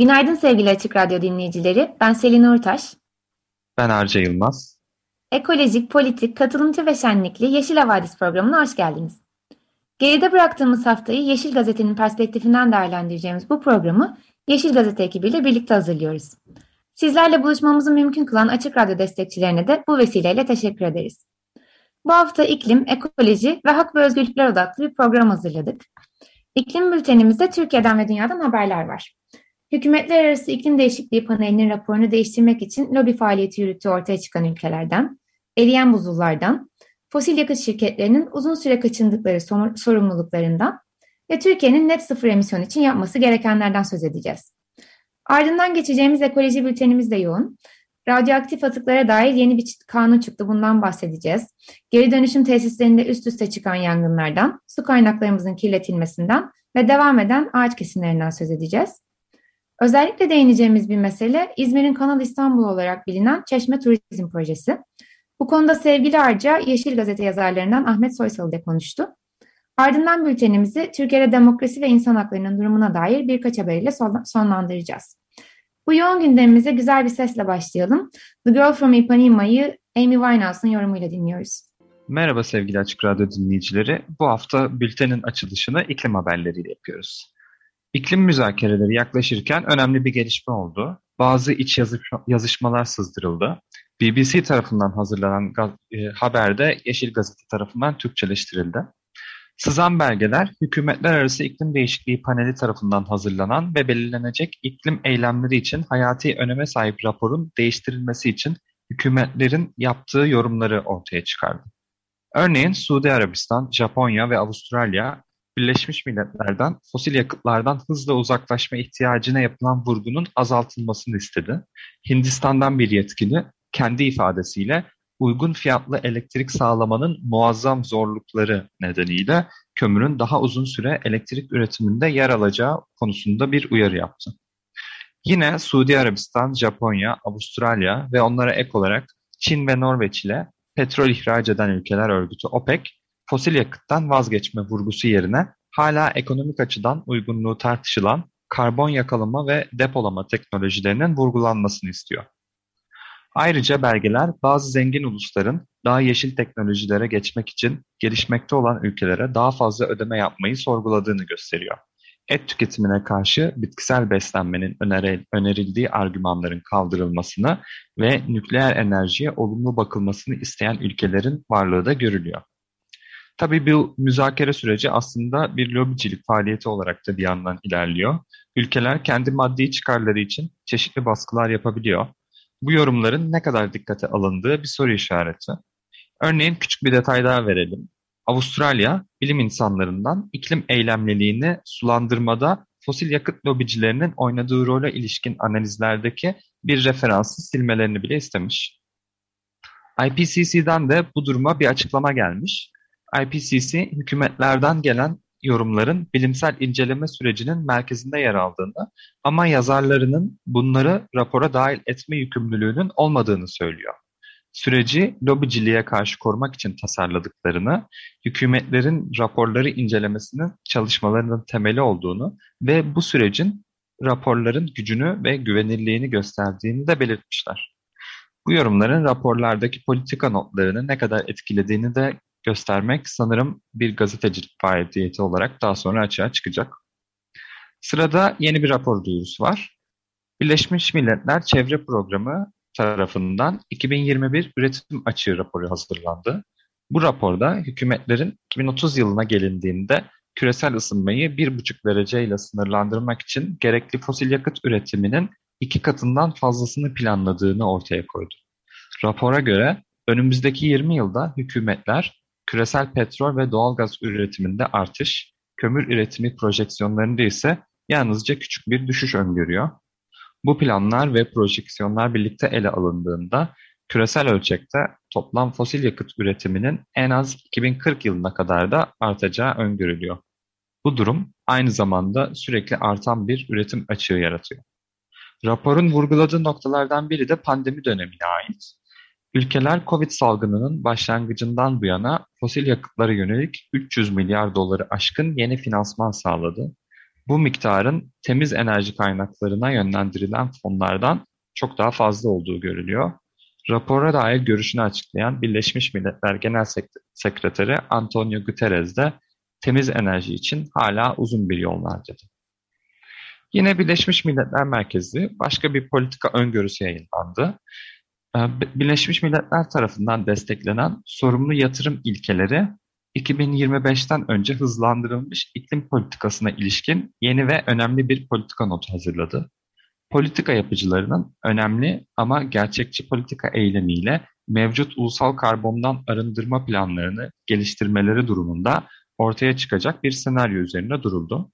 Günaydın sevgili Açık Radyo dinleyicileri. Ben Selin Uğurtaş. Ben Arca Yılmaz. Ekolojik, politik, katılımcı ve şenlikli Yeşil Havadis programına hoş geldiniz. Geride bıraktığımız haftayı Yeşil Gazete'nin perspektifinden değerlendireceğimiz bu programı Yeşil Gazete ekibiyle birlikte hazırlıyoruz. Sizlerle buluşmamızı mümkün kılan Açık Radyo destekçilerine de bu vesileyle teşekkür ederiz. Bu hafta iklim, ekoloji ve hak ve özgürlükler odaklı bir program hazırladık. İklim bültenimizde Türkiye'den ve dünyadan haberler var. Hükümetler Arası İklim Değişikliği Paneli'nin raporunu değiştirmek için lobi faaliyeti yürüttüğü ortaya çıkan ülkelerden, eriyen buzullardan, fosil yakıt şirketlerinin uzun süre kaçındıkları sorumluluklarından ve Türkiye'nin net sıfır emisyon için yapması gerekenlerden söz edeceğiz. Ardından geçeceğimiz ekoloji bültenimiz de yoğun. Radyoaktif atıklara dair yeni bir kanun çıktı. Bundan bahsedeceğiz. Geri dönüşüm tesislerinde üst üste çıkan yangınlardan, su kaynaklarımızın kirletilmesinden ve devam eden ağaç kesimlerinden söz edeceğiz. Özellikle değineceğimiz bir mesele İzmir'in Kanal İstanbul olarak bilinen Çeşme Turizm Projesi. Bu konuda sevgili Arca Yeşil Gazete yazarlarından Ahmet Soysal ile konuştu. Ardından bültenimizi Türkiye'de demokrasi ve insan haklarının durumuna dair birkaç haberiyle sonlandıracağız. Bu yoğun gündemimize güzel bir sesle başlayalım. The Girl from Ipanema'yı Amy Winehouse'un yorumuyla dinliyoruz. Merhaba sevgili Açık Radyo dinleyicileri. Bu hafta bültenin açılışını iklim haberleriyle yapıyoruz. İklim müzakereleri yaklaşırken önemli bir gelişme oldu. Bazı iç yazışmalar sızdırıldı. BBC tarafından hazırlanan e, haberde Yeşil Gazete tarafından Türkçeleştirildi. Sızan belgeler, hükümetler arası iklim değişikliği paneli tarafından hazırlanan ve belirlenecek iklim eylemleri için hayati öneme sahip raporun değiştirilmesi için hükümetlerin yaptığı yorumları ortaya çıkardı. Örneğin Suudi Arabistan, Japonya ve Avustralya Birleşmiş Milletler'den fosil yakıtlardan hızla uzaklaşma ihtiyacına yapılan vurgunun azaltılmasını istedi. Hindistan'dan bir yetkili kendi ifadesiyle uygun fiyatlı elektrik sağlamanın muazzam zorlukları nedeniyle kömürün daha uzun süre elektrik üretiminde yer alacağı konusunda bir uyarı yaptı. Yine Suudi Arabistan, Japonya, Avustralya ve onlara ek olarak Çin ve Norveç ile petrol ihraç eden ülkeler örgütü OPEC, fosil yakıttan vazgeçme vurgusu yerine hala ekonomik açıdan uygunluğu tartışılan karbon yakalama ve depolama teknolojilerinin vurgulanmasını istiyor. Ayrıca belgeler bazı zengin ulusların daha yeşil teknolojilere geçmek için gelişmekte olan ülkelere daha fazla ödeme yapmayı sorguladığını gösteriyor. Et tüketimine karşı bitkisel beslenmenin önerildiği argümanların kaldırılmasını ve nükleer enerjiye olumlu bakılmasını isteyen ülkelerin varlığı da görülüyor. Tabii bu müzakere süreci aslında bir lobicilik faaliyeti olarak da bir yandan ilerliyor. Ülkeler kendi maddi çıkarları için çeşitli baskılar yapabiliyor. Bu yorumların ne kadar dikkate alındığı bir soru işareti. Örneğin küçük bir detay daha verelim. Avustralya, bilim insanlarından iklim eylemliliğini sulandırmada fosil yakıt lobicilerinin oynadığı role ilişkin analizlerdeki bir referansı silmelerini bile istemiş. IPCC'den de bu duruma bir açıklama gelmiş. IPCC, hükümetlerden gelen yorumların bilimsel inceleme sürecinin merkezinde yer aldığını ama yazarlarının bunları rapora dahil etme yükümlülüğünün olmadığını söylüyor. Süreci lobiciliğe karşı korumak için tasarladıklarını, hükümetlerin raporları incelemesinin çalışmalarının temeli olduğunu ve bu sürecin raporların gücünü ve güvenirliğini gösterdiğini de belirtmişler. Bu yorumların raporlardaki politika notlarını ne kadar etkilediğini de göstermek sanırım bir gazetecilik faaliyeti olarak daha sonra açığa çıkacak. Sırada yeni bir rapor duyurusu var. Birleşmiş Milletler Çevre Programı tarafından 2021 üretim açığı raporu hazırlandı. Bu raporda hükümetlerin 2030 yılına gelindiğinde küresel ısınmayı 1,5 dereceyle sınırlandırmak için gerekli fosil yakıt üretiminin iki katından fazlasını planladığını ortaya koydu. Rapora göre önümüzdeki 20 yılda hükümetler küresel petrol ve doğalgaz üretiminde artış, kömür üretimi projeksiyonlarında ise yalnızca küçük bir düşüş öngörüyor. Bu planlar ve projeksiyonlar birlikte ele alındığında küresel ölçekte toplam fosil yakıt üretiminin en az 2040 yılına kadar da artacağı öngörülüyor. Bu durum aynı zamanda sürekli artan bir üretim açığı yaratıyor. Raporun vurguladığı noktalardan biri de pandemi dönemine ait. Ülkeler Covid salgınının başlangıcından bu yana fosil yakıtlara yönelik 300 milyar doları aşkın yeni finansman sağladı. Bu miktarın temiz enerji kaynaklarına yönlendirilen fonlardan çok daha fazla olduğu görülüyor. Rapora dair görüşünü açıklayan Birleşmiş Milletler Genel Sekreteri Antonio Guterres de temiz enerji için hala uzun bir yol var dedi. Yine Birleşmiş Milletler Merkezi başka bir politika öngörüsü yayınlandı. Ee, Birleşmiş Milletler tarafından desteklenen sorumlu yatırım ilkeleri 2025'ten önce hızlandırılmış iklim politikasına ilişkin yeni ve önemli bir politika notu hazırladı. Politika yapıcılarının önemli ama gerçekçi politika eylemiyle mevcut ulusal karbondan arındırma planlarını geliştirmeleri durumunda ortaya çıkacak bir senaryo üzerine duruldu.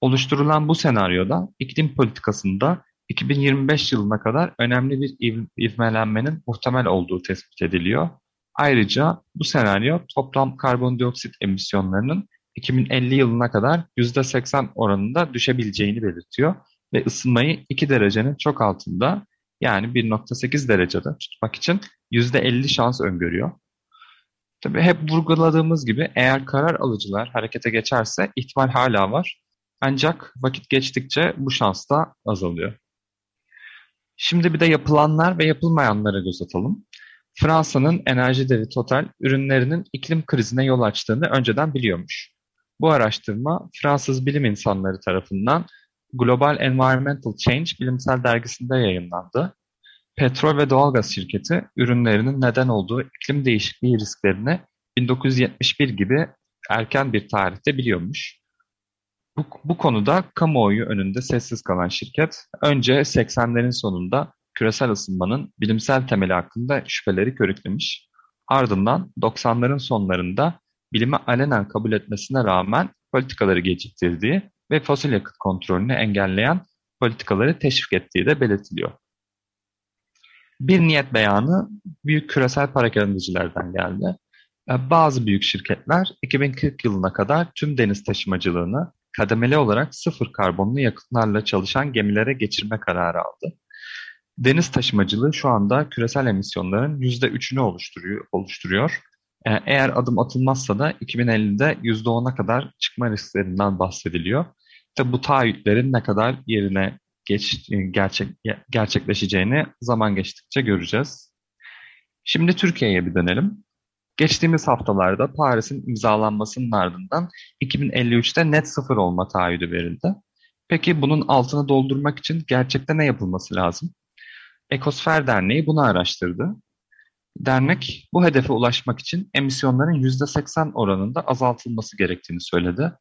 Oluşturulan bu senaryoda iklim politikasında 2025 yılına kadar önemli bir iv ivmelenmenin muhtemel olduğu tespit ediliyor. Ayrıca bu senaryo toplam karbondioksit emisyonlarının 2050 yılına kadar %80 oranında düşebileceğini belirtiyor ve ısınmayı 2 derecenin çok altında yani 1.8 derecede tutmak için %50 şans öngörüyor. Tabii hep vurguladığımız gibi eğer karar alıcılar harekete geçerse ihtimal hala var. Ancak vakit geçtikçe bu şans da azalıyor. Şimdi bir de yapılanlar ve yapılmayanlara göz atalım. Fransa'nın enerji devi Total ürünlerinin iklim krizine yol açtığını önceden biliyormuş. Bu araştırma Fransız bilim insanları tarafından Global Environmental Change bilimsel dergisinde yayınlandı. Petrol ve doğalgaz şirketi ürünlerinin neden olduğu iklim değişikliği risklerini 1971 gibi erken bir tarihte biliyormuş. Bu, bu konuda kamuoyu önünde sessiz kalan şirket önce 80'lerin sonunda küresel ısınmanın bilimsel temeli hakkında şüpheleri körüklemiş. Ardından 90'ların sonlarında bilimi alenen kabul etmesine rağmen politikaları geciktirdiği ve fosil yakıt kontrolünü engelleyen politikaları teşvik ettiği de belirtiliyor. Bir niyet beyanı büyük küresel parakendicilerden geldi. Bazı büyük şirketler 2040 yılına kadar tüm deniz taşımacılığını kademeli olarak sıfır karbonlu yakıtlarla çalışan gemilere geçirme kararı aldı. Deniz taşımacılığı şu anda küresel emisyonların %3'ünü oluşturuyor. oluşturuyor. Eğer adım atılmazsa da 2050'de %10'a kadar çıkma risklerinden bahsediliyor. Tabi bu taahhütlerin ne kadar yerine geç, gerçek, gerçekleşeceğini zaman geçtikçe göreceğiz. Şimdi Türkiye'ye bir dönelim. Geçtiğimiz haftalarda Paris'in imzalanmasının ardından 2053'te net sıfır olma taahhüdü verildi. Peki bunun altını doldurmak için gerçekte ne yapılması lazım? Ekosfer Derneği bunu araştırdı. Dernek bu hedefe ulaşmak için emisyonların %80 oranında azaltılması gerektiğini söyledi.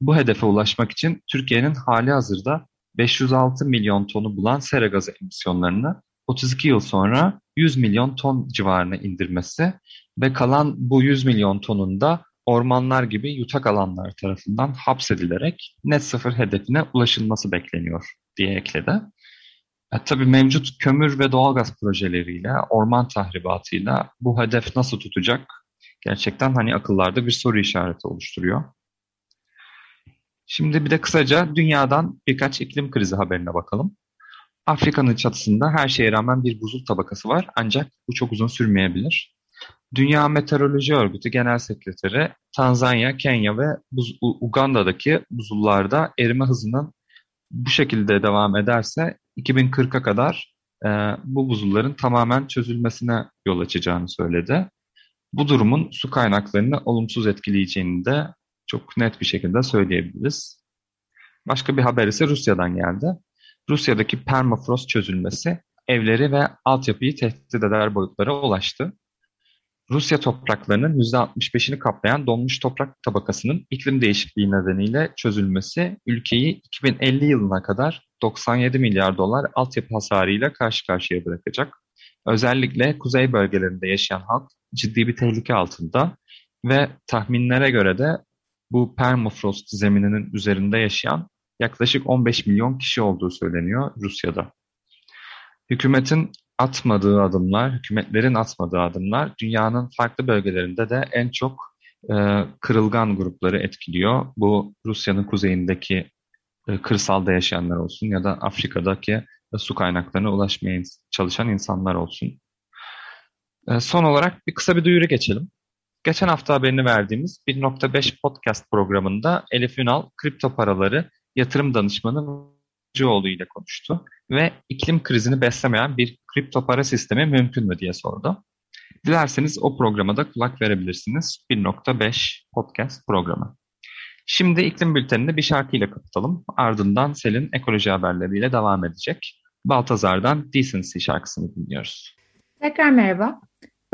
Bu hedefe ulaşmak için Türkiye'nin hali hazırda 506 milyon tonu bulan sera gazı emisyonlarını 32 yıl sonra 100 milyon ton civarına indirmesi ve kalan bu 100 milyon tonun da ormanlar gibi yutak alanlar tarafından hapsedilerek net sıfır hedefine ulaşılması bekleniyor diye ekledi. E, tabii mevcut kömür ve doğalgaz projeleriyle, orman tahribatıyla bu hedef nasıl tutacak? Gerçekten hani akıllarda bir soru işareti oluşturuyor. Şimdi bir de kısaca dünyadan birkaç iklim krizi haberine bakalım. Afrika'nın çatısında her şeye rağmen bir buzul tabakası var ancak bu çok uzun sürmeyebilir. Dünya Meteoroloji Örgütü Genel Sekreteri Tanzanya, Kenya ve Buz Uganda'daki buzullarda erime hızının bu şekilde devam ederse 2040'a kadar e, bu buzulların tamamen çözülmesine yol açacağını söyledi. Bu durumun su kaynaklarını olumsuz etkileyeceğini de çok net bir şekilde söyleyebiliriz. Başka bir haber ise Rusya'dan geldi. Rusya'daki permafrost çözülmesi evleri ve altyapıyı tehdit eder boyutlara ulaştı. Rusya topraklarının %65'ini kaplayan donmuş toprak tabakasının iklim değişikliği nedeniyle çözülmesi ülkeyi 2050 yılına kadar 97 milyar dolar altyapı hasarıyla karşı karşıya bırakacak. Özellikle kuzey bölgelerinde yaşayan halk ciddi bir tehlike altında ve tahminlere göre de bu permafrost zemininin üzerinde yaşayan yaklaşık 15 milyon kişi olduğu söyleniyor Rusya'da. Hükümetin atmadığı adımlar, hükümetlerin atmadığı adımlar dünyanın farklı bölgelerinde de en çok e, kırılgan grupları etkiliyor. Bu Rusya'nın kuzeyindeki e, kırsalda yaşayanlar olsun ya da Afrika'daki e, su kaynaklarına ulaşmaya çalışan insanlar olsun. E, son olarak bir kısa bir duyuru geçelim. Geçen hafta haberini verdiğimiz 1.5 podcast programında Elif Ünal kripto paraları yatırım danışmanı Cioğlu ile konuştu ve iklim krizini beslemeyen bir kripto para sistemi mümkün mü diye sordu. Dilerseniz o programa da kulak verebilirsiniz. 1.5 podcast programı. Şimdi iklim bültenini bir şarkıyla kapatalım. Ardından Selin ekoloji haberleriyle devam edecek. Baltazar'dan Decency şarkısını dinliyoruz. Tekrar merhaba.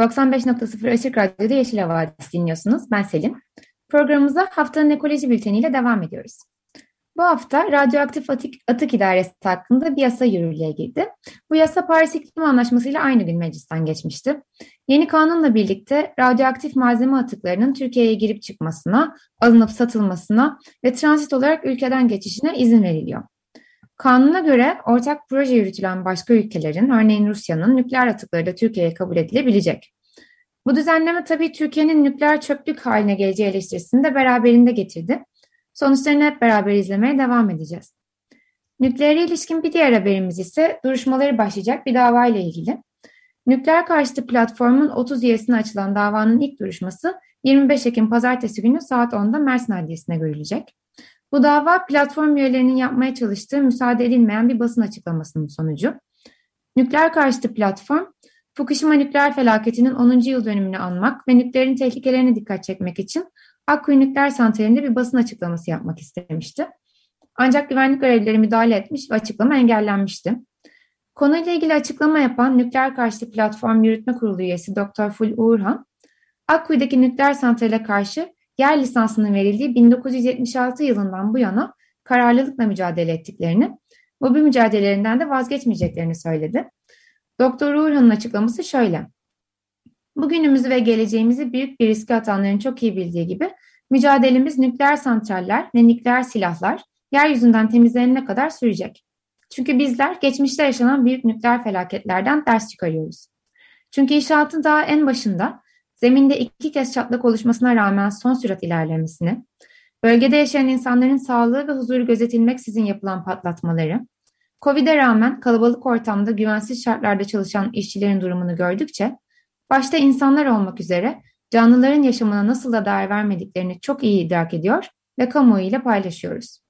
95.0 Açık Radyo'da Yeşil Havadis dinliyorsunuz. Ben Selin. Programımıza haftanın ekoloji bülteniyle devam ediyoruz. Bu hafta radyoaktif atık, atık idaresi hakkında bir yasa yürürlüğe girdi. Bu yasa Paris İklim Anlaşması ile aynı gün meclisten geçmişti. Yeni kanunla birlikte radyoaktif malzeme atıklarının Türkiye'ye girip çıkmasına, alınıp satılmasına ve transit olarak ülkeden geçişine izin veriliyor. Kanuna göre ortak proje yürütülen başka ülkelerin, örneğin Rusya'nın nükleer atıkları da Türkiye'ye kabul edilebilecek. Bu düzenleme tabii Türkiye'nin nükleer çöplük haline geleceği eleştirisini de beraberinde getirdi. Sonuçlarını hep beraber izlemeye devam edeceğiz. Nükleere ilişkin bir diğer haberimiz ise duruşmaları başlayacak bir dava ile ilgili. Nükleer karşıtı platformun 30 üyesine açılan davanın ilk duruşması 25 Ekim pazartesi günü saat 10'da Mersin Adliyesi'ne görülecek. Bu dava platform üyelerinin yapmaya çalıştığı müsaade edilmeyen bir basın açıklamasının sonucu. Nükleer karşıtı platform, Fukushima nükleer felaketinin 10. yıl dönümünü anmak ve nükleerin tehlikelerine dikkat çekmek için Akkuyu Nükleer Santrali'nde bir basın açıklaması yapmak istemişti. Ancak güvenlik görevlileri müdahale etmiş ve açıklama engellenmişti. Konuyla ilgili açıklama yapan Nükleer Karşıtı Platform Yürütme Kurulu üyesi Dr. Ful Uğurhan, Akkuyu'daki nükleer santrale karşı yer lisansının verildiği 1976 yılından bu yana kararlılıkla mücadele ettiklerini, bu bir mücadelelerinden de vazgeçmeyeceklerini söyledi. Doktor Uğurhan'ın açıklaması şöyle. Bugünümüzü ve geleceğimizi büyük bir riske atanların çok iyi bildiği gibi mücadelemiz nükleer santraller ve nükleer silahlar yeryüzünden temizlenene kadar sürecek. Çünkü bizler geçmişte yaşanan büyük nükleer felaketlerden ders çıkarıyoruz. Çünkü inşaatın daha en başında zeminde iki kez çatlak oluşmasına rağmen son sürat ilerlemesini, bölgede yaşayan insanların sağlığı ve huzuru gözetilmeksizin yapılan patlatmaları, COVID'e rağmen kalabalık ortamda güvensiz şartlarda çalışan işçilerin durumunu gördükçe, başta insanlar olmak üzere canlıların yaşamına nasıl da değer vermediklerini çok iyi idrak ediyor ve kamuoyu ile paylaşıyoruz.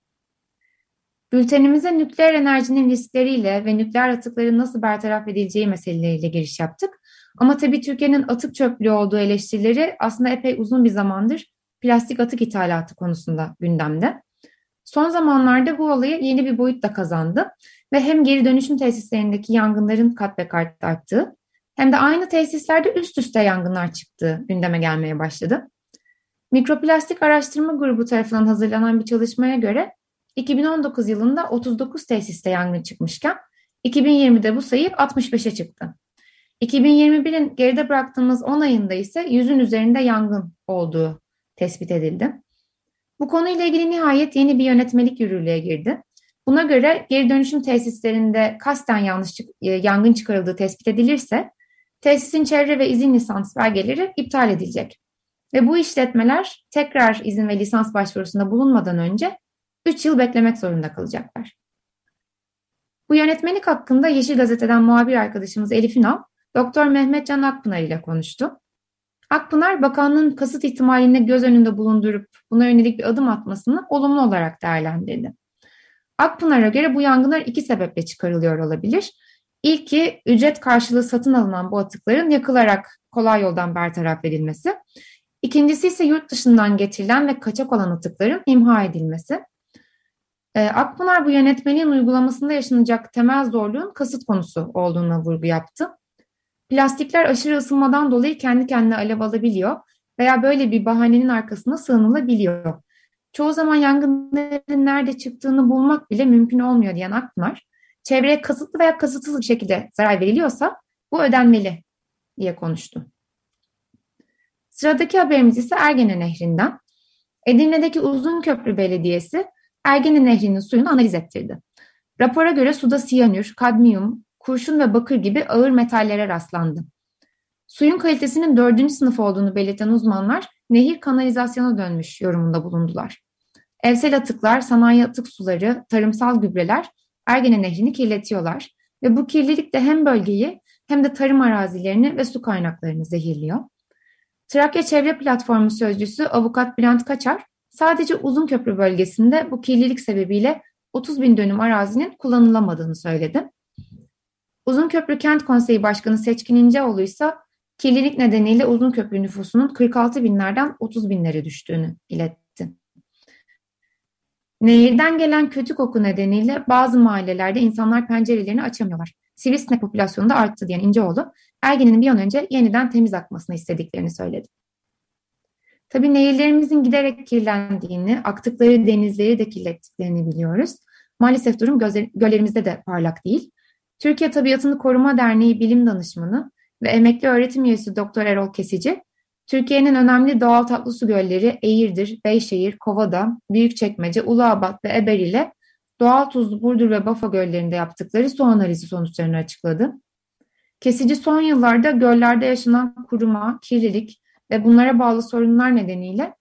Bültenimize nükleer enerjinin riskleriyle ve nükleer atıkların nasıl bertaraf edileceği meseleleriyle giriş yaptık. Ama tabii Türkiye'nin atık çöplüğü olduğu eleştirileri aslında epey uzun bir zamandır plastik atık ithalatı konusunda gündemde. Son zamanlarda bu olayı yeni bir boyut da kazandı ve hem geri dönüşüm tesislerindeki yangınların kat ve kat arttığı hem de aynı tesislerde üst üste yangınlar çıktığı gündeme gelmeye başladı. Mikroplastik Araştırma Grubu tarafından hazırlanan bir çalışmaya göre 2019 yılında 39 tesiste yangın çıkmışken 2020'de bu sayı 65'e çıktı. 2021'in geride bıraktığımız 10 ayında ise yüzün üzerinde yangın olduğu tespit edildi. Bu konuyla ilgili nihayet yeni bir yönetmelik yürürlüğe girdi. Buna göre geri dönüşüm tesislerinde kasten yanlış e, yangın çıkarıldığı tespit edilirse tesisin çevre ve izin lisans belgeleri iptal edilecek. Ve bu işletmeler tekrar izin ve lisans başvurusunda bulunmadan önce 3 yıl beklemek zorunda kalacaklar. Bu yönetmelik hakkında Yeşil Gazete'den muhabir arkadaşımız Elif Ünal, Doktor Mehmet Can Akpınar ile konuştu. Akpınar, bakanlığın kasıt ihtimalini göz önünde bulundurup buna yönelik bir adım atmasını olumlu olarak değerlendirdi. Akpınar'a göre bu yangınlar iki sebeple çıkarılıyor olabilir. İlki ücret karşılığı satın alınan bu atıkların yakılarak kolay yoldan bertaraf edilmesi. İkincisi ise yurt dışından getirilen ve kaçak olan atıkların imha edilmesi. E, Akpınar bu yönetmeliğin uygulamasında yaşanacak temel zorluğun kasıt konusu olduğuna vurgu yaptı. Plastikler aşırı ısınmadan dolayı kendi kendine alev alabiliyor veya böyle bir bahanenin arkasına sığınılabiliyor. Çoğu zaman yangınların nerede çıktığını bulmak bile mümkün olmuyor diyen Akpınar, çevreye kasıtlı veya kasıtsız bir şekilde zarar veriliyorsa bu ödenmeli diye konuştu. Sıradaki haberimiz ise Ergene Nehri'nden. Edirne'deki Uzunköprü Belediyesi Ergene Nehri'nin suyunu analiz ettirdi. Rapora göre suda siyanür, kadmiyum, kurşun ve bakır gibi ağır metallere rastlandı. Suyun kalitesinin dördüncü sınıf olduğunu belirten uzmanlar nehir kanalizasyona dönmüş yorumunda bulundular. Evsel atıklar, sanayi atık suları, tarımsal gübreler Ergene Nehri'ni kirletiyorlar ve bu kirlilik de hem bölgeyi hem de tarım arazilerini ve su kaynaklarını zehirliyor. Trakya Çevre Platformu sözcüsü avukat Bülent Kaçar, sadece Uzunköprü bölgesinde bu kirlilik sebebiyle 30 bin dönüm arazinin kullanılamadığını söyledi. Uzunköprü Kent Konseyi Başkanı Seçkin İnceoğlu ise kirlilik nedeniyle Uzunköprü nüfusunun 46 binlerden 30 binlere düştüğünü iletti. Nehirden gelen kötü koku nedeniyle bazı mahallelerde insanlar pencerelerini açamıyorlar. Sivrisinek popülasyonu da arttı diyen İnceoğlu, Ergen'in bir an önce yeniden temiz akmasını istediklerini söyledi. Tabii nehirlerimizin giderek kirlendiğini, aktıkları denizleri de kirlettiklerini biliyoruz. Maalesef durum göllerimizde de parlak değil. Türkiye Tabiatını Koruma Derneği Bilim Danışmanı ve emekli öğretim üyesi Doktor Erol Kesici, Türkiye'nin önemli doğal tatlı su gölleri Eğirdir, Beyşehir, Kovada, Büyükçekmece, Uluabat ve Eber ile doğal tuzlu Burdur ve Bafa göllerinde yaptıkları su analizi sonuçlarını açıkladı. Kesici son yıllarda göllerde yaşanan kuruma, kirlilik ve bunlara bağlı sorunlar nedeniyle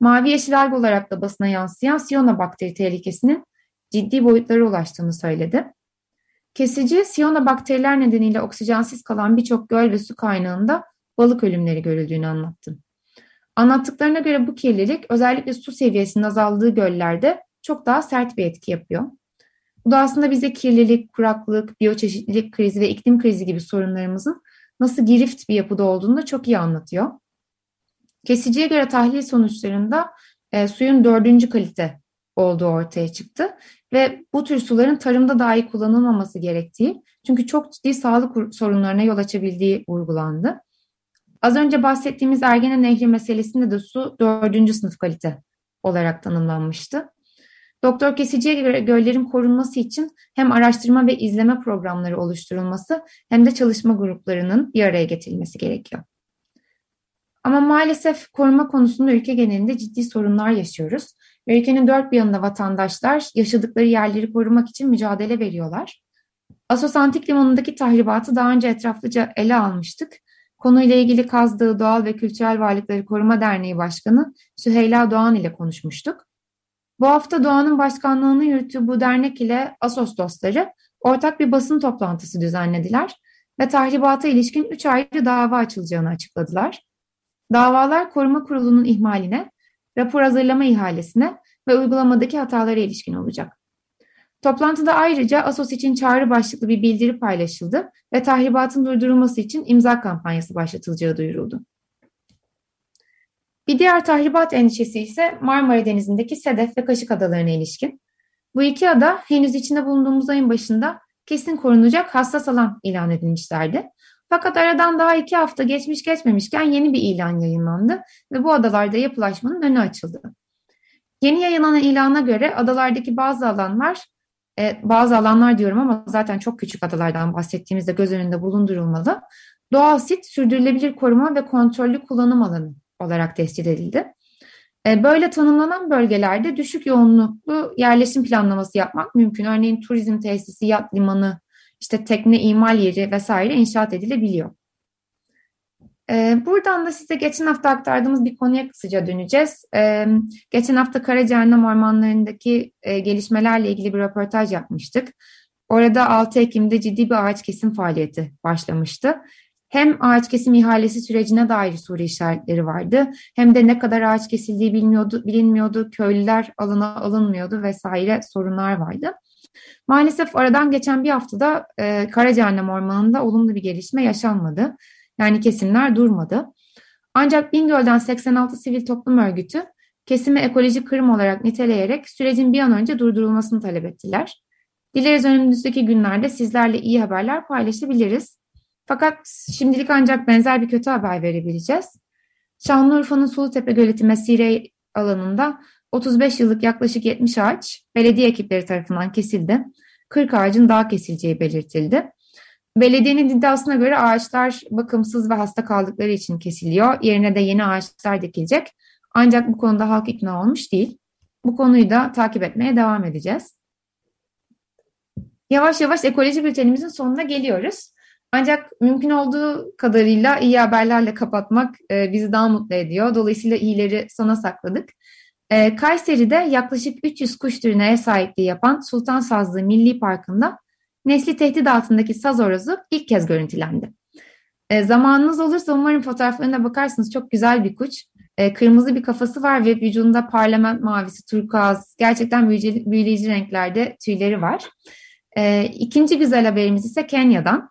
mavi yeşil alg olarak da basına yansıyan Siyona bakteri tehlikesinin ciddi boyutlara ulaştığını söyledi. Kesici, Siyona bakteriler nedeniyle oksijensiz kalan birçok göl ve su kaynağında balık ölümleri görüldüğünü anlattı. Anlattıklarına göre bu kirlilik özellikle su seviyesinin azaldığı göllerde çok daha sert bir etki yapıyor. Bu da aslında bize kirlilik, kuraklık, biyoçeşitlilik krizi ve iklim krizi gibi sorunlarımızın nasıl girift bir yapıda olduğunu da çok iyi anlatıyor. Kesiciye göre tahlil sonuçlarında e, suyun dördüncü kalite olduğu ortaya çıktı ve bu tür suların tarımda dahi kullanılmaması gerektiği çünkü çok ciddi sağlık sorunlarına yol açabildiği vurgulandı. Az önce bahsettiğimiz Ergene Nehri meselesinde de su dördüncü sınıf kalite olarak tanımlanmıştı. Doktor Kesici'ye göre göllerin korunması için hem araştırma ve izleme programları oluşturulması hem de çalışma gruplarının bir araya getirilmesi gerekiyor. Ama maalesef koruma konusunda ülke genelinde ciddi sorunlar yaşıyoruz. ülkenin dört bir yanında vatandaşlar yaşadıkları yerleri korumak için mücadele veriyorlar. Asos Antik Limanı'ndaki tahribatı daha önce etraflıca ele almıştık. Konuyla ilgili kazdığı Doğal ve Kültürel Varlıkları Koruma Derneği Başkanı Süheyla Doğan ile konuşmuştuk. Bu hafta Doğan'ın başkanlığını yürüttüğü bu dernek ile Asos dostları ortak bir basın toplantısı düzenlediler ve tahribata ilişkin üç ayrı dava açılacağını açıkladılar. Davalar koruma kurulunun ihmaline, rapor hazırlama ihalesine ve uygulamadaki hatalara ilişkin olacak. Toplantıda ayrıca ASOS için çağrı başlıklı bir bildiri paylaşıldı ve tahribatın durdurulması için imza kampanyası başlatılacağı duyuruldu. Bir diğer tahribat endişesi ise Marmara Denizi'ndeki Sedef ve Kaşık Adalarına ilişkin. Bu iki ada henüz içinde bulunduğumuz ayın başında kesin korunacak hassas alan ilan edilmişlerdi. Fakat aradan daha iki hafta geçmiş geçmemişken yeni bir ilan yayınlandı ve bu adalarda yapılaşmanın önü açıldı. Yeni yayınlanan ilana göre adalardaki bazı alanlar, e, bazı alanlar diyorum ama zaten çok küçük adalardan bahsettiğimizde göz önünde bulundurulmalı. Doğal sit sürdürülebilir koruma ve kontrollü kullanım alanı olarak tescil edildi. E, böyle tanımlanan bölgelerde düşük yoğunluklu yerleşim planlaması yapmak mümkün. Örneğin turizm tesisi, yat limanı, işte tekne imal yeri vesaire inşaat edilebiliyor. E, buradan da size geçen hafta aktardığımız bir konuya kısaca döneceğiz. E, geçen hafta Karacaahmet ormanlarındaki gelişmelerle ilgili bir röportaj yapmıştık. Orada 6 Ekim'de ciddi bir ağaç kesim faaliyeti başlamıştı hem ağaç kesim ihalesi sürecine dair soru işaretleri vardı hem de ne kadar ağaç kesildiği bilmiyordu, bilinmiyordu, köylüler alına alınmıyordu vesaire sorunlar vardı. Maalesef aradan geçen bir haftada e, Ormanı'nda olumlu bir gelişme yaşanmadı. Yani kesimler durmadı. Ancak Bingöl'den 86 sivil toplum örgütü kesimi ekolojik kırım olarak niteleyerek sürecin bir an önce durdurulmasını talep ettiler. Dileriz önümüzdeki günlerde sizlerle iyi haberler paylaşabiliriz. Fakat şimdilik ancak benzer bir kötü haber verebileceğiz. Şanlıurfa'nın Sulutepe Göleti Mesire alanında 35 yıllık yaklaşık 70 ağaç belediye ekipleri tarafından kesildi. 40 ağacın daha kesileceği belirtildi. Belediyenin iddiasına göre ağaçlar bakımsız ve hasta kaldıkları için kesiliyor. Yerine de yeni ağaçlar dikilecek. Ancak bu konuda halk ikna olmuş değil. Bu konuyu da takip etmeye devam edeceğiz. Yavaş yavaş ekoloji bültenimizin sonuna geliyoruz. Ancak mümkün olduğu kadarıyla iyi haberlerle kapatmak e, bizi daha mutlu ediyor. Dolayısıyla iyileri sona sakladık. E, Kayseri'de yaklaşık 300 kuş türüne ev sahipliği yapan Sultan Sazlığı Milli Parkı'nda nesli tehdit altındaki saz orozu ilk kez görüntülendi. E, zamanınız olursa umarım fotoğraflarına bakarsınız. Çok güzel bir kuş. E, kırmızı bir kafası var ve vücudunda parlament mavisi, turkuaz, gerçekten büyüleyici, renklerde tüyleri var. E, ikinci güzel haberimiz ise Kenya'dan.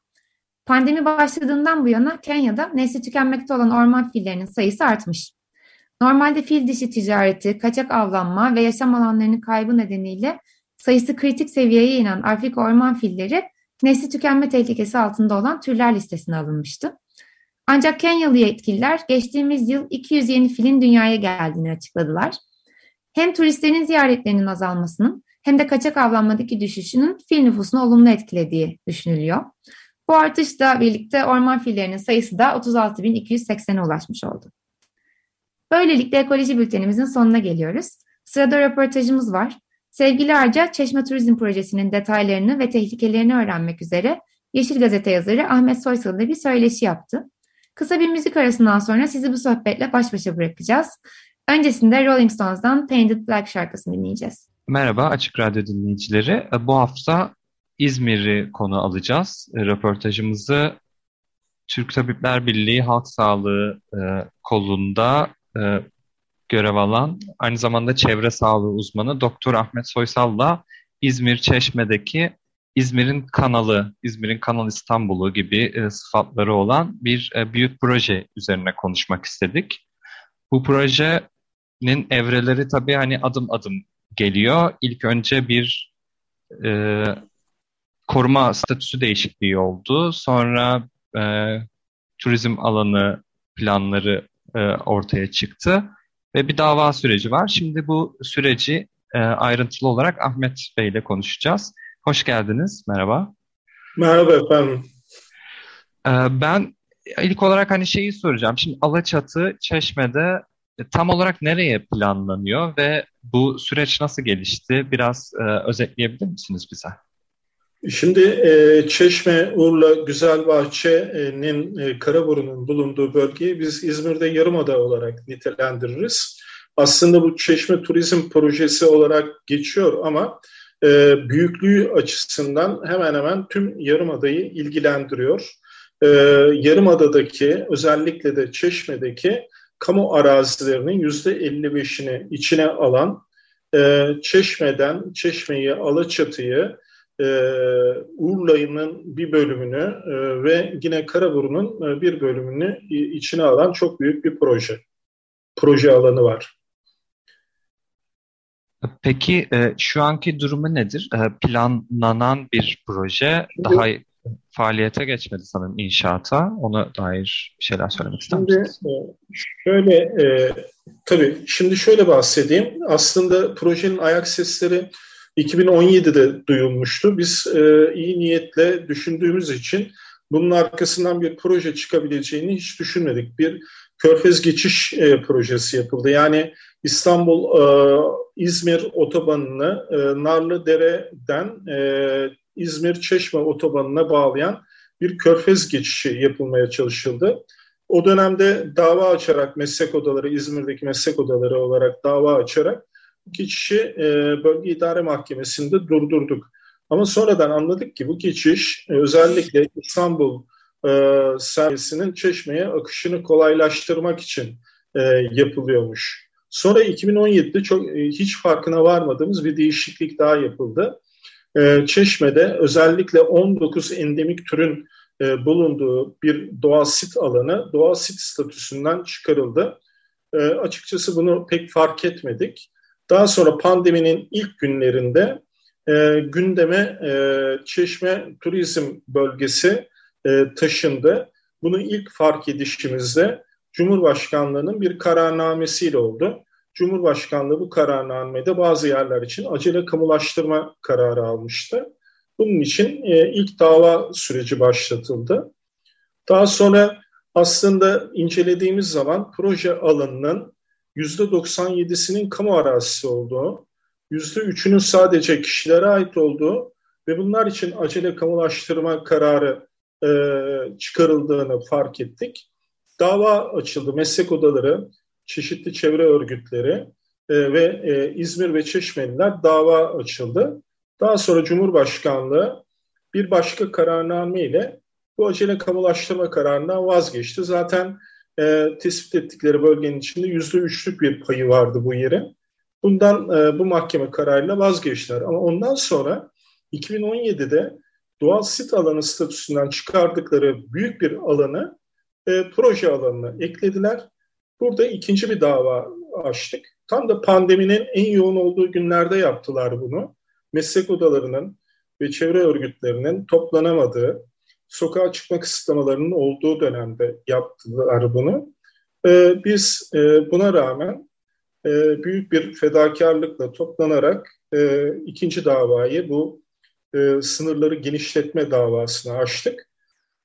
Pandemi başladığından bu yana Kenya'da nesli tükenmekte olan orman fillerinin sayısı artmış. Normalde fil dişi ticareti, kaçak avlanma ve yaşam alanlarının kaybı nedeniyle sayısı kritik seviyeye inen Afrika orman filleri nesli tükenme tehlikesi altında olan türler listesine alınmıştı. Ancak Kenyalı yetkililer geçtiğimiz yıl 200 yeni filin dünyaya geldiğini açıkladılar. Hem turistlerin ziyaretlerinin azalmasının hem de kaçak avlanmadaki düşüşünün fil nüfusunu olumlu etkilediği düşünülüyor. Bu artışla birlikte orman fillerinin sayısı da 36.280'e ulaşmış oldu. Böylelikle ekoloji bültenimizin sonuna geliyoruz. Sırada röportajımız var. Sevgili Arca, Çeşme Turizm Projesi'nin detaylarını ve tehlikelerini öğrenmek üzere Yeşil Gazete yazarı Ahmet Soysal'da bir söyleşi yaptı. Kısa bir müzik arasından sonra sizi bu sohbetle baş başa bırakacağız. Öncesinde Rolling Stones'dan Painted Black şarkısını dinleyeceğiz. Merhaba Açık Radyo dinleyicileri. Bu hafta İzmir'i konu alacağız. Röportajımızı Türk Tabipler Birliği Halk Sağlığı e, kolunda e, görev alan, aynı zamanda çevre sağlığı uzmanı Doktor Ahmet Soysal'la İzmir Çeşme'deki İzmir'in kanalı, İzmir'in Kanal İstanbul'u gibi e, sıfatları olan bir e, büyük proje üzerine konuşmak istedik. Bu projenin evreleri tabii hani adım adım geliyor. İlk önce bir e, koruma statüsü değişikliği oldu. Sonra e, turizm alanı planları e, ortaya çıktı ve bir dava süreci var. Şimdi bu süreci e, ayrıntılı olarak Ahmet Bey ile konuşacağız. Hoş geldiniz, merhaba. Merhaba efendim. E, ben ilk olarak hani şeyi soracağım. Şimdi Alaçatı, Çeşme'de e, tam olarak nereye planlanıyor ve bu süreç nasıl gelişti? Biraz e, özetleyebilir misiniz bize? Şimdi e, Çeşme, Urla, Güzelbahçe'nin, e, Karaburun'un bulunduğu bölgeyi biz İzmir'de Yarımada olarak nitelendiririz. Aslında bu Çeşme Turizm Projesi olarak geçiyor ama e, büyüklüğü açısından hemen hemen tüm Yarımada'yı ilgilendiriyor. E, Yarımada'daki özellikle de Çeşme'deki kamu arazilerinin %55'ini içine alan e, Çeşme'den Çeşme'yi, Alaçatı'yı, e, Urla'nın bir bölümünü e, ve yine Karaburun'un e, bir bölümünü içine alan çok büyük bir proje. Proje alanı var. Peki e, şu anki durumu nedir? E, planlanan bir proje daha faaliyete geçmedi sanırım inşaata. Ona dair bir şeyler söylemek ister misiniz? Şimdi, e, şöyle, e, tabii şimdi şöyle bahsedeyim. Aslında projenin ayak sesleri 2017'de duyulmuştu. Biz e, iyi niyetle düşündüğümüz için bunun arkasından bir proje çıkabileceğini hiç düşünmedik. Bir Körfez geçiş e, projesi yapıldı. Yani İstanbul e, İzmir otobanını e, Narlıdere'den e, İzmir Çeşme otobanına bağlayan bir körfez geçişi yapılmaya çalışıldı. O dönemde dava açarak meslek odaları, İzmir'deki meslek odaları olarak dava açarak geçişi e, bölge idare mahkemesinde durdurduk. Ama sonradan anladık ki bu geçiş e, özellikle İstanbul e, servisinin Çeşme'ye akışını kolaylaştırmak için e, yapılıyormuş. Sonra 2017'de çok e, hiç farkına varmadığımız bir değişiklik daha yapıldı. E, Çeşme'de özellikle 19 endemik türün e, bulunduğu bir doğal sit alanı doğal sit statüsünden çıkarıldı. E, açıkçası bunu pek fark etmedik. Daha sonra pandeminin ilk günlerinde e, gündeme e, Çeşme Turizm Bölgesi e, taşındı. Bunu ilk fark edişimizde Cumhurbaşkanlığı'nın bir kararnamesiyle oldu. Cumhurbaşkanlığı bu kararnamede bazı yerler için acele kamulaştırma kararı almıştı. Bunun için e, ilk dava süreci başlatıldı. Daha sonra aslında incelediğimiz zaman proje alanının %97'sinin kamu arazisi olduğu, %3'ünün sadece kişilere ait olduğu ve bunlar için acele kamulaştırma kararı e, çıkarıldığını fark ettik. Dava açıldı. Meslek odaları, çeşitli çevre örgütleri e, ve e, İzmir ve Çeşmeliler dava açıldı. Daha sonra Cumhurbaşkanlığı bir başka kararname ile bu acele kamulaştırma kararından vazgeçti. Zaten e, tespit ettikleri bölgenin içinde yüzde üçlük bir payı vardı bu yerin. Bundan e, bu mahkeme kararıyla vazgeçtiler. Ama ondan sonra 2017'de doğal sit alanı statüsünden çıkardıkları büyük bir alanı e, proje alanına eklediler. Burada ikinci bir dava açtık. Tam da pandeminin en yoğun olduğu günlerde yaptılar bunu. Meslek odalarının ve çevre örgütlerinin toplanamadığı, sokağa çıkma kısıtlamalarının olduğu dönemde yaptılar bunu. Ee, biz e, buna rağmen e, büyük bir fedakarlıkla toplanarak e, ikinci davayı bu e, sınırları genişletme davasını açtık.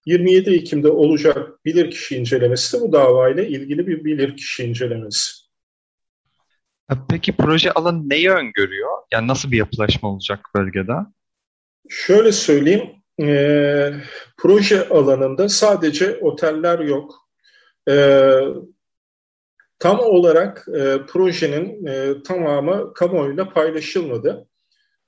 27 Ekim'de olacak bilirkişi incelemesi de bu davayla ilgili bir bilirkişi incelemesi. Peki proje alanı neyi öngörüyor? Yani nasıl bir yapılaşma olacak bölgede? Şöyle söyleyeyim, e, proje alanında sadece oteller yok. E, tam olarak e, projenin e, tamamı kamuoyuyla paylaşılmadı.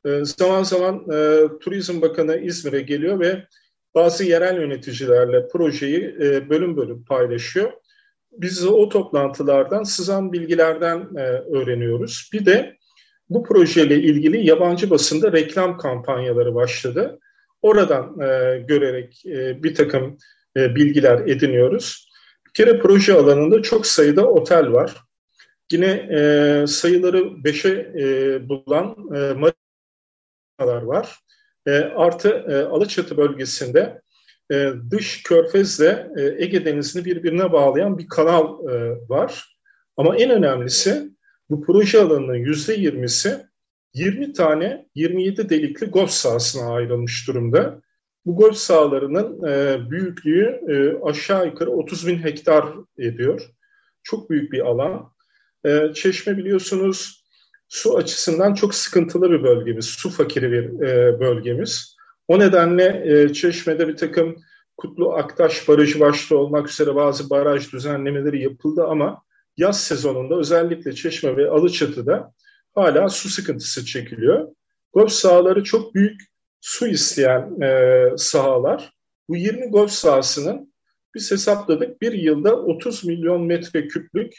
E, zaman zaman e, Turizm Bakanı İzmir'e geliyor ve bazı yerel yöneticilerle projeyi e, bölüm bölüm paylaşıyor. Biz o toplantılardan sızan bilgilerden e, öğreniyoruz. Bir de bu projeyle ilgili yabancı basında reklam kampanyaları başladı. Oradan e, görerek e, bir takım e, bilgiler ediniyoruz. Bir kere proje alanında çok sayıda otel var. Yine e, sayıları beşe e, bulan e, marinalar var. E, artı e, Alaçatı bölgesinde e, dış körfezle e, Ege Denizi'ni birbirine bağlayan bir kanal e, var. Ama en önemlisi bu proje alanının yüzde yirmisi 20 tane 27 delikli golf sahasına ayrılmış durumda. Bu golf sahalarının e, büyüklüğü e, aşağı yukarı 30 bin hektar ediyor. Çok büyük bir alan. E, Çeşme biliyorsunuz su açısından çok sıkıntılı bir bölgemiz, su fakiri bir e, bölgemiz. O nedenle e, Çeşme'de bir takım Kutlu Aktaş Barajı başta olmak üzere bazı baraj düzenlemeleri yapıldı ama yaz sezonunda özellikle Çeşme ve Alıçatı'da hala su sıkıntısı çekiliyor. Golf sahaları çok büyük su isteyen e, sahalar. Bu 20 golf sahasının biz hesapladık bir yılda 30 milyon metreküplük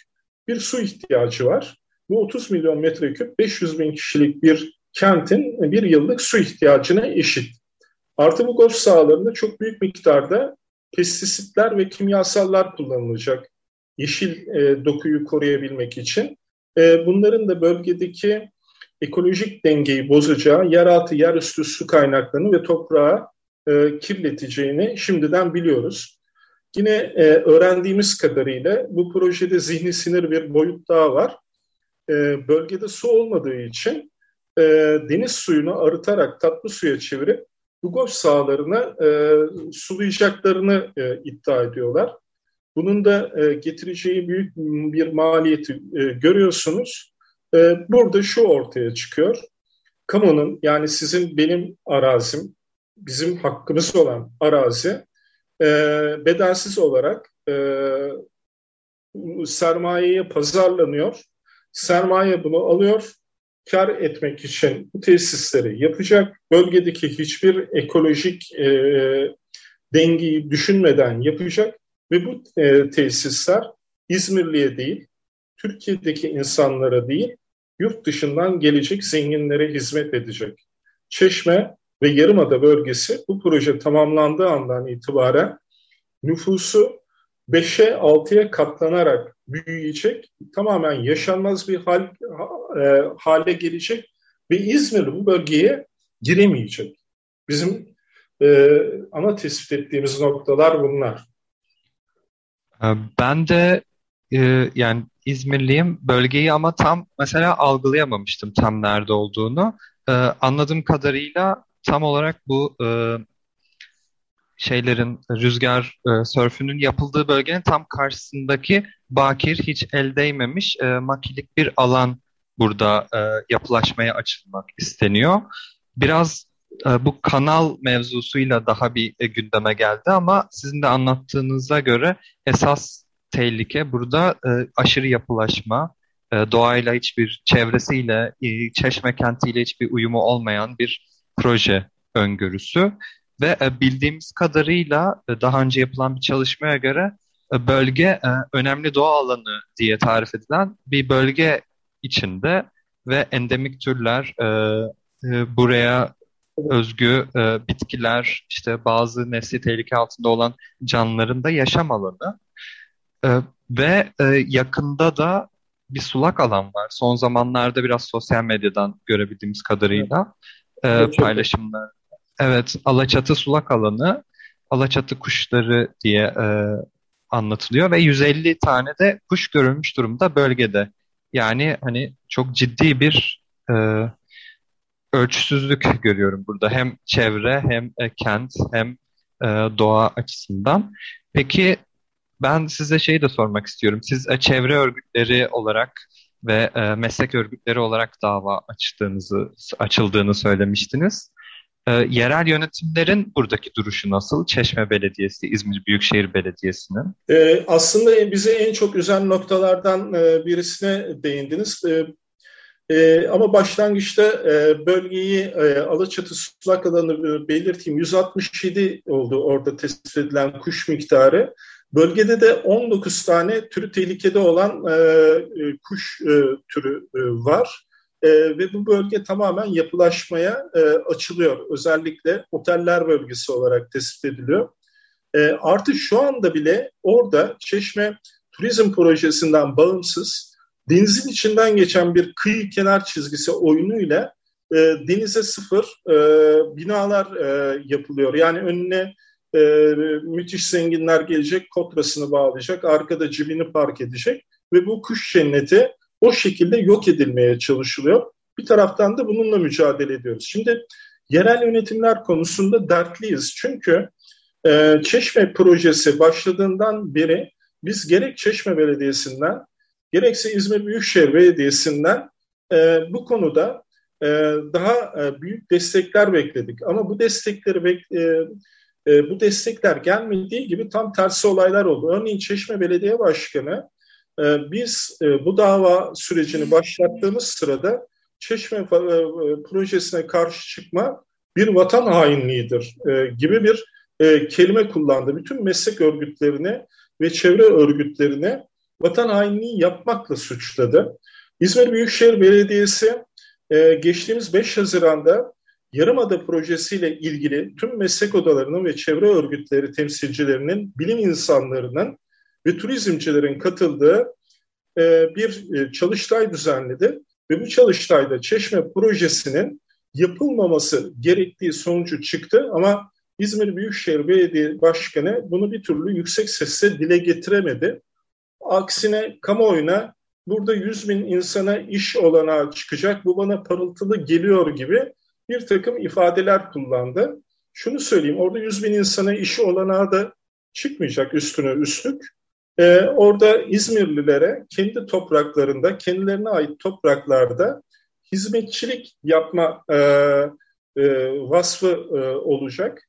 bir su ihtiyacı var. Bu 30 milyon metreküp 500 bin kişilik bir kentin bir yıllık su ihtiyacına eşit. Artı bu golf sahalarında çok büyük miktarda pestisitler ve kimyasallar kullanılacak yeşil e, dokuyu koruyabilmek için. E, bunların da bölgedeki ekolojik dengeyi bozacağı, yeraltı, yerüstü su kaynaklarını ve toprağı e, kirleteceğini şimdiden biliyoruz. Yine e, öğrendiğimiz kadarıyla bu projede zihni sinir bir boyut daha var. E, bölgede su olmadığı için e, deniz suyunu arıtarak tatlı suya çevirip bu golf sahalarına e, sulayacaklarını e, iddia ediyorlar. Bunun da e, getireceği büyük bir maliyeti e, görüyorsunuz. E, burada şu ortaya çıkıyor. Kamunun yani sizin benim arazim, bizim hakkımız olan arazi bedelsiz olarak sermayeye pazarlanıyor. Sermaye bunu alıyor, kar etmek için bu tesisleri yapacak. Bölgedeki hiçbir ekolojik e, dengeyi düşünmeden yapacak ve bu e, tesisler İzmirli'ye değil, Türkiye'deki insanlara değil, yurt dışından gelecek zenginlere hizmet edecek. Çeşme ve Yarımada bölgesi bu proje tamamlandığı andan itibaren nüfusu 5'e 6'ya katlanarak büyüyecek, tamamen yaşanmaz bir hal, e, hale gelecek ve İzmir bu bölgeye giremeyecek. Bizim e, ana tespit ettiğimiz noktalar bunlar. Ee, ben de e, yani İzmirliyim. Bölgeyi ama tam mesela algılayamamıştım tam nerede olduğunu. Ee, anladığım kadarıyla tam olarak bu e, şeylerin rüzgar e, sörfünün yapıldığı bölgenin tam karşısındaki bakir hiç el değmemiş e, makilik bir alan burada e, yapılaşmaya açılmak isteniyor. Biraz bu kanal mevzusuyla daha bir e, gündeme geldi ama sizin de anlattığınıza göre esas tehlike burada e, aşırı yapılaşma, e, doğayla hiçbir çevresiyle, çeşme kentiyle hiçbir uyumu olmayan bir proje öngörüsü. Ve bildiğimiz kadarıyla daha önce yapılan bir çalışmaya göre bölge önemli doğa alanı diye tarif edilen bir bölge içinde ve endemik türler buraya özgü e, bitkiler, işte bazı nesli tehlike altında olan canlıların da yaşam alanı. E, ve e, yakında da bir sulak alan var. Son zamanlarda biraz sosyal medyadan görebildiğimiz kadarıyla e, paylaşımlar. Evet, Alaçatı sulak alanı, Alaçatı kuşları diye e, anlatılıyor ve 150 tane de kuş görülmüş durumda bölgede. Yani hani çok ciddi bir e, ölçüsüzlük görüyorum burada. Hem çevre hem e, kent hem e, doğa açısından. Peki ben size şeyi de sormak istiyorum. Siz e, çevre örgütleri olarak ve meslek örgütleri olarak dava açtığınızı açıldığını söylemiştiniz. Yerel yönetimlerin buradaki duruşu nasıl? Çeşme Belediyesi, İzmir Büyükşehir Belediyesi'nin. Aslında bize en çok üzen noktalardan e, birisine değindiniz. E, ama başlangıçta e, bölgeyi e, Alaçatı sulak alanı belirteyim. 167 oldu orada tespit edilen kuş miktarı. Bölgede de 19 tane türü tehlikede olan e, e, kuş e, türü e, var. E, ve bu bölge tamamen yapılaşmaya e, açılıyor. Özellikle oteller bölgesi olarak tespit ediliyor. E, artı şu anda bile orada Çeşme Turizm Projesi'nden bağımsız denizin içinden geçen bir kıyı kenar çizgisi oyunuyla e, denize sıfır e, binalar e, yapılıyor. Yani önüne e, müthiş zenginler gelecek, kotrasını bağlayacak, arkada cibini park edecek ve bu kuş cenneti o şekilde yok edilmeye çalışılıyor. Bir taraftan da bununla mücadele ediyoruz. Şimdi yerel yönetimler konusunda dertliyiz. Çünkü e, Çeşme projesi başladığından beri biz gerek Çeşme Belediyesi'nden gerekse İzmir Büyükşehir Belediyesi'nden e, bu konuda e, daha e, büyük destekler bekledik. Ama bu destekleri bek, e, e, bu destekler gelmediği gibi tam tersi olaylar oldu. Örneğin Çeşme Belediye Başkanı e, biz e, bu dava sürecini başlattığımız sırada Çeşme e, e, projesine karşı çıkma bir vatan hainliğidir e, gibi bir e, kelime kullandı. Bütün meslek örgütlerini ve çevre örgütlerini vatan hainliği yapmakla suçladı. İzmir Büyükşehir Belediyesi e, geçtiğimiz 5 Haziran'da Yarımada projesiyle ilgili tüm meslek odalarının ve çevre örgütleri temsilcilerinin, bilim insanlarının ve turizmcilerin katıldığı e, bir e, çalıştay düzenledi. Ve bu çalıştayda Çeşme projesinin yapılmaması gerektiği sonucu çıktı ama İzmir Büyükşehir Belediye Başkanı bunu bir türlü yüksek sesle dile getiremedi. Aksine kamuoyuna burada 100 bin insana iş olanağı çıkacak, bu bana parıltılı geliyor gibi bir takım ifadeler kullandı. Şunu söyleyeyim, orada 100 bin insana işi olanağı da çıkmayacak üstüne üstlük. Ee, orada İzmirlilere kendi topraklarında, kendilerine ait topraklarda hizmetçilik yapma e, e, vasfı e, olacak.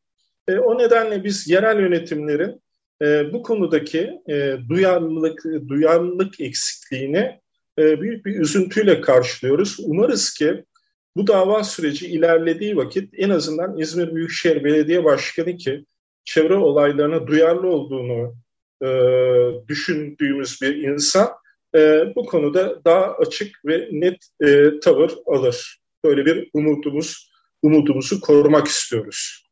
E, o nedenle biz yerel yönetimlerin e, bu konudaki e, duyarlılık, duyarlılık eksikliğini e, büyük bir üzüntüyle karşılıyoruz. Umarız ki bu dava süreci ilerlediği vakit en azından İzmir Büyükşehir Belediye Başkanı ki çevre olaylarına duyarlı olduğunu e, düşündüğümüz bir insan e, bu konuda daha açık ve net e, tavır alır. Böyle bir umudumuz, umudumuzu korumak istiyoruz.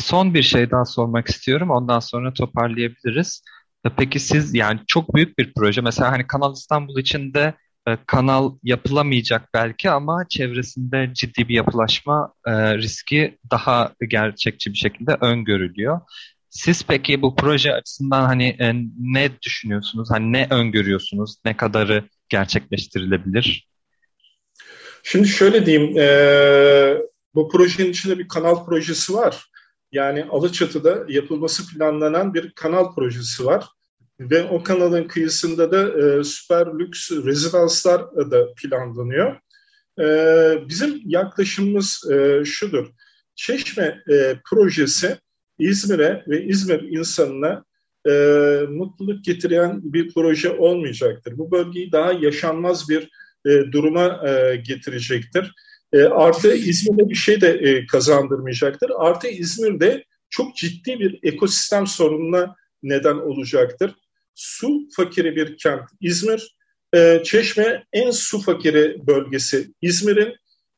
Son bir şey daha sormak istiyorum. Ondan sonra toparlayabiliriz. Peki siz yani çok büyük bir proje. Mesela hani Kanal İstanbul içinde e, kanal yapılamayacak belki ama çevresinde ciddi bir yapılaşma e, riski daha gerçekçi bir şekilde öngörülüyor. Siz peki bu proje açısından hani e, ne düşünüyorsunuz? Hani ne öngörüyorsunuz? Ne kadarı gerçekleştirilebilir? Şimdi şöyle diyeyim, e, Bu projenin içinde bir kanal projesi var. Yani Alaçatı'da yapılması planlanan bir kanal projesi var. Ve o kanalın kıyısında da e, süper lüks rezidanslar da planlanıyor. E, bizim yaklaşımımız e, şudur. Çeşme e, projesi İzmir'e ve İzmir insanına e, mutluluk getiren bir proje olmayacaktır. Bu bölgeyi daha yaşanmaz bir e, duruma e, getirecektir. E, artı İzmir'de bir şey de e, kazandırmayacaktır. Artı İzmir'de çok ciddi bir ekosistem sorununa neden olacaktır. Su fakiri bir kent İzmir. E, Çeşme en su fakiri bölgesi İzmir'in.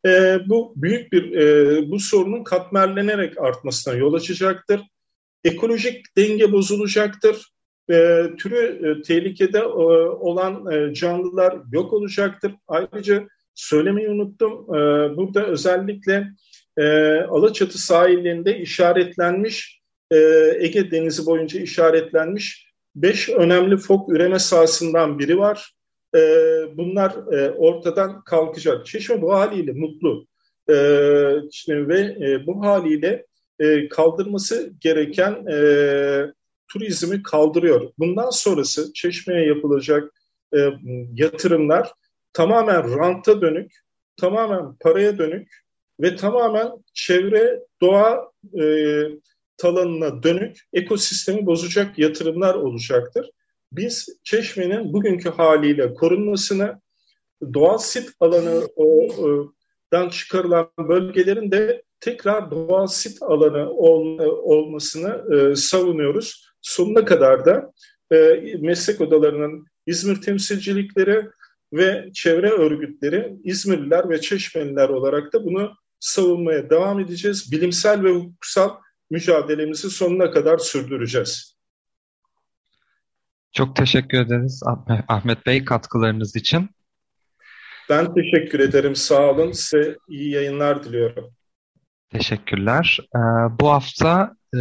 E, bu büyük bir e, bu sorunun katmerlenerek artmasına yol açacaktır. Ekolojik denge bozulacaktır. E, türü e, tehlikede e, olan e, canlılar yok olacaktır. Ayrıca söylemeyi unuttum. E, burada özellikle e, Alaçatı sahillerinde işaretlenmiş, e, Ege Denizi boyunca işaretlenmiş beş önemli fok üreme sahasından biri var. E, bunlar ortadan kalkacak. Çeşme bu haliyle mutlu. Ve bu haliyle kaldırması gereken turizmi kaldırıyor. Bundan sonrası Çeşme'ye yapılacak yatırımlar tamamen ranta dönük, tamamen paraya dönük ve tamamen çevre, doğa e, talanına dönük ekosistemi bozacak yatırımlar olacaktır. Biz Çeşme'nin bugünkü haliyle korunmasını, doğal sit alanı o, dan çıkarılan bölgelerin de tekrar doğal sit alanı ol, olmasını e, savunuyoruz. Sonuna kadar da e, meslek odalarının İzmir temsilcilikleri ve çevre örgütleri İzmirliler ve Çeşmeliler olarak da bunu savunmaya devam edeceğiz. Bilimsel ve hukuksal mücadelemizi sonuna kadar sürdüreceğiz. Çok teşekkür ederiz Ahmet Bey katkılarınız için. Ben teşekkür ederim. Sağ olun. Size iyi yayınlar diliyorum. Teşekkürler. Ee, bu hafta e,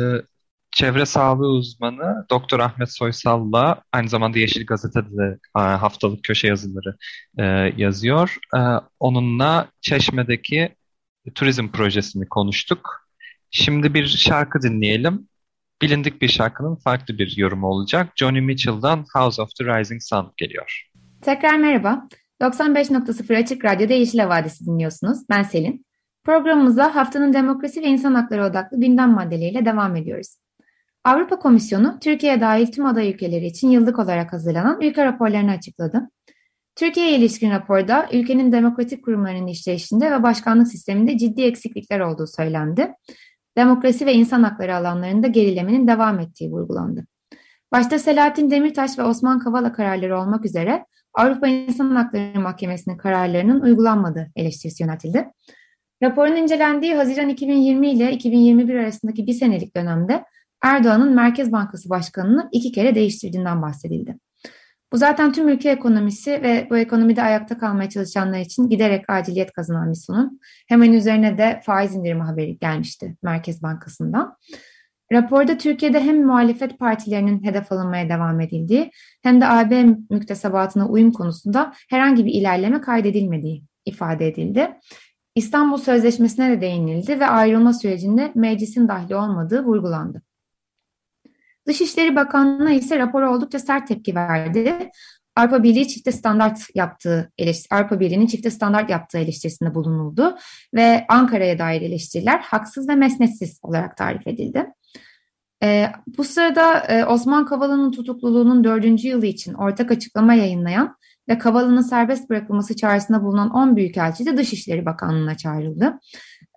çevre sağlığı uzmanı Doktor Ahmet Soysal'la aynı zamanda Yeşil Gazete'de de e, haftalık köşe yazıları e, yazıyor. E, onunla Çeşme'deki turizm projesini konuştuk. Şimdi bir şarkı dinleyelim. Bilindik bir şarkının farklı bir yorumu olacak. Johnny Mitchell'dan House of the Rising Sun geliyor. Tekrar merhaba. 95.0 Açık Radyo'da Yeşil Havadisi dinliyorsunuz. Ben Selin. Programımıza haftanın demokrasi ve insan hakları odaklı gündem maddeleriyle devam ediyoruz. Avrupa Komisyonu, Türkiye dahil tüm aday ülkeleri için yıllık olarak hazırlanan ülke raporlarını açıkladı. Türkiye'ye ilişkin raporda ülkenin demokratik kurumlarının işleyişinde ve başkanlık sisteminde ciddi eksiklikler olduğu söylendi. Demokrasi ve insan hakları alanlarında gerilemenin devam ettiği vurgulandı. Başta Selahattin Demirtaş ve Osman Kavala kararları olmak üzere Avrupa İnsan Hakları Mahkemesi'nin kararlarının uygulanmadığı eleştirisi yöneltildi. Raporun incelendiği Haziran 2020 ile 2021 arasındaki bir senelik dönemde Erdoğan'ın Merkez Bankası Başkanı'nı iki kere değiştirdiğinden bahsedildi. Bu zaten tüm ülke ekonomisi ve bu ekonomide ayakta kalmaya çalışanlar için giderek aciliyet kazanan bir sorun. Hemen üzerine de faiz indirimi haberi gelmişti Merkez Bankası'ndan. Raporda Türkiye'de hem muhalefet partilerinin hedef alınmaya devam edildiği hem de AB müktesebatına uyum konusunda herhangi bir ilerleme kaydedilmediği ifade edildi. İstanbul Sözleşmesi'ne de değinildi ve ayrılma sürecinde meclisin dahli olmadığı vurgulandı. Dışişleri Bakanlığı ise rapora oldukça sert tepki verdi. Avrupa Birliği çifte standart yaptığı Avrupa Birliği'nin çifte standart yaptığı eleştirisinde bulunuldu ve Ankara'ya dair eleştiriler haksız ve mesnetsiz olarak tarif edildi. E, bu sırada e, Osman Kavala'nın tutukluluğunun dördüncü yılı için ortak açıklama yayınlayan ve Kavala'nın serbest bırakılması çağrısında bulunan 10 büyükelçi de Dışişleri Bakanlığı'na çağrıldı.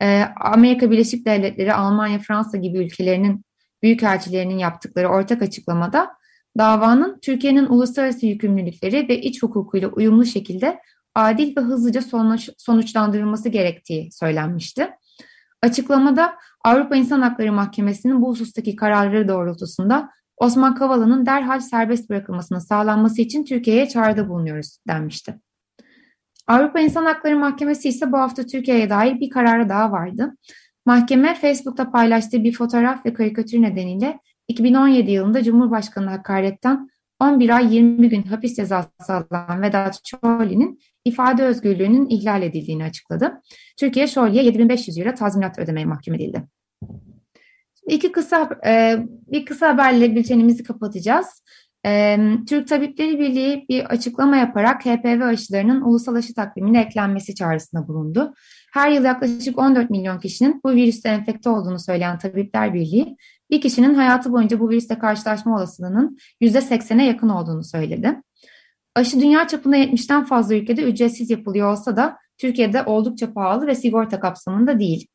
E, Amerika Birleşik Devletleri, Almanya, Fransa gibi ülkelerinin büyükelçilerinin yaptıkları ortak açıklamada davanın Türkiye'nin uluslararası yükümlülükleri ve iç hukukuyla uyumlu şekilde adil ve hızlıca sonuç, sonuçlandırılması gerektiği söylenmişti. Açıklamada Avrupa İnsan Hakları Mahkemesi'nin bu husustaki kararları doğrultusunda Osman Kavala'nın derhal serbest bırakılmasının sağlanması için Türkiye'ye çağrıda bulunuyoruz denmişti. Avrupa İnsan Hakları Mahkemesi ise bu hafta Türkiye'ye dair bir kararı daha vardı. Mahkeme Facebook'ta paylaştığı bir fotoğraf ve karikatür nedeniyle 2017 yılında Cumhurbaşkanı hakaretten 11 ay 20 gün hapis cezası alan Vedat Şorli'nin ifade özgürlüğünün ihlal edildiğini açıkladı. Türkiye Şorli'ye 7500 lira tazminat ödemeye mahkum edildi. İki kısa e, bir kısa haberle bültenimizi kapatacağız. E, Türk Tabipleri Birliği bir açıklama yaparak HPV aşılarının ulusal aşı takvimine eklenmesi çağrısında bulundu. Her yıl yaklaşık 14 milyon kişinin bu virüste enfekte olduğunu söyleyen Tabipler Birliği, bir kişinin hayatı boyunca bu virüste karşılaşma olasılığının %80'e yakın olduğunu söyledi. Aşı dünya çapında 70'ten fazla ülkede ücretsiz yapılıyor olsa da Türkiye'de oldukça pahalı ve sigorta kapsamında değil.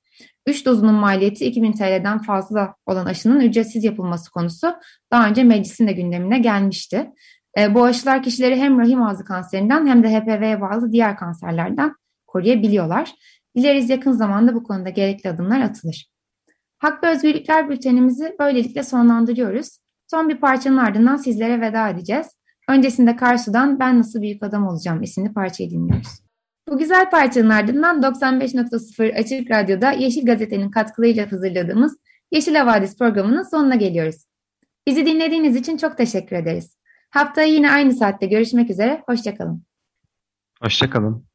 3 dozunun maliyeti 2000 TL'den fazla olan aşının ücretsiz yapılması konusu daha önce meclisin de gündemine gelmişti. E, bu aşılar kişileri hem rahim ağzı kanserinden hem de HPV'ye bağlı diğer kanserlerden koruyabiliyorlar. Dileriz yakın zamanda bu konuda gerekli adımlar atılır. Hak ve Özgürlükler bültenimizi böylelikle sonlandırıyoruz. Son bir parçanın ardından sizlere veda edeceğiz. Öncesinde Karsu'dan Ben Nasıl Büyük Adam Olacağım isimli parçayı dinliyoruz. Bu güzel parçanın ardından 95.0 Açık Radyo'da Yeşil Gazete'nin katkılarıyla hazırladığımız Yeşil Havadis programının sonuna geliyoruz. Bizi dinlediğiniz için çok teşekkür ederiz. Haftaya yine aynı saatte görüşmek üzere, hoşçakalın. Hoşçakalın.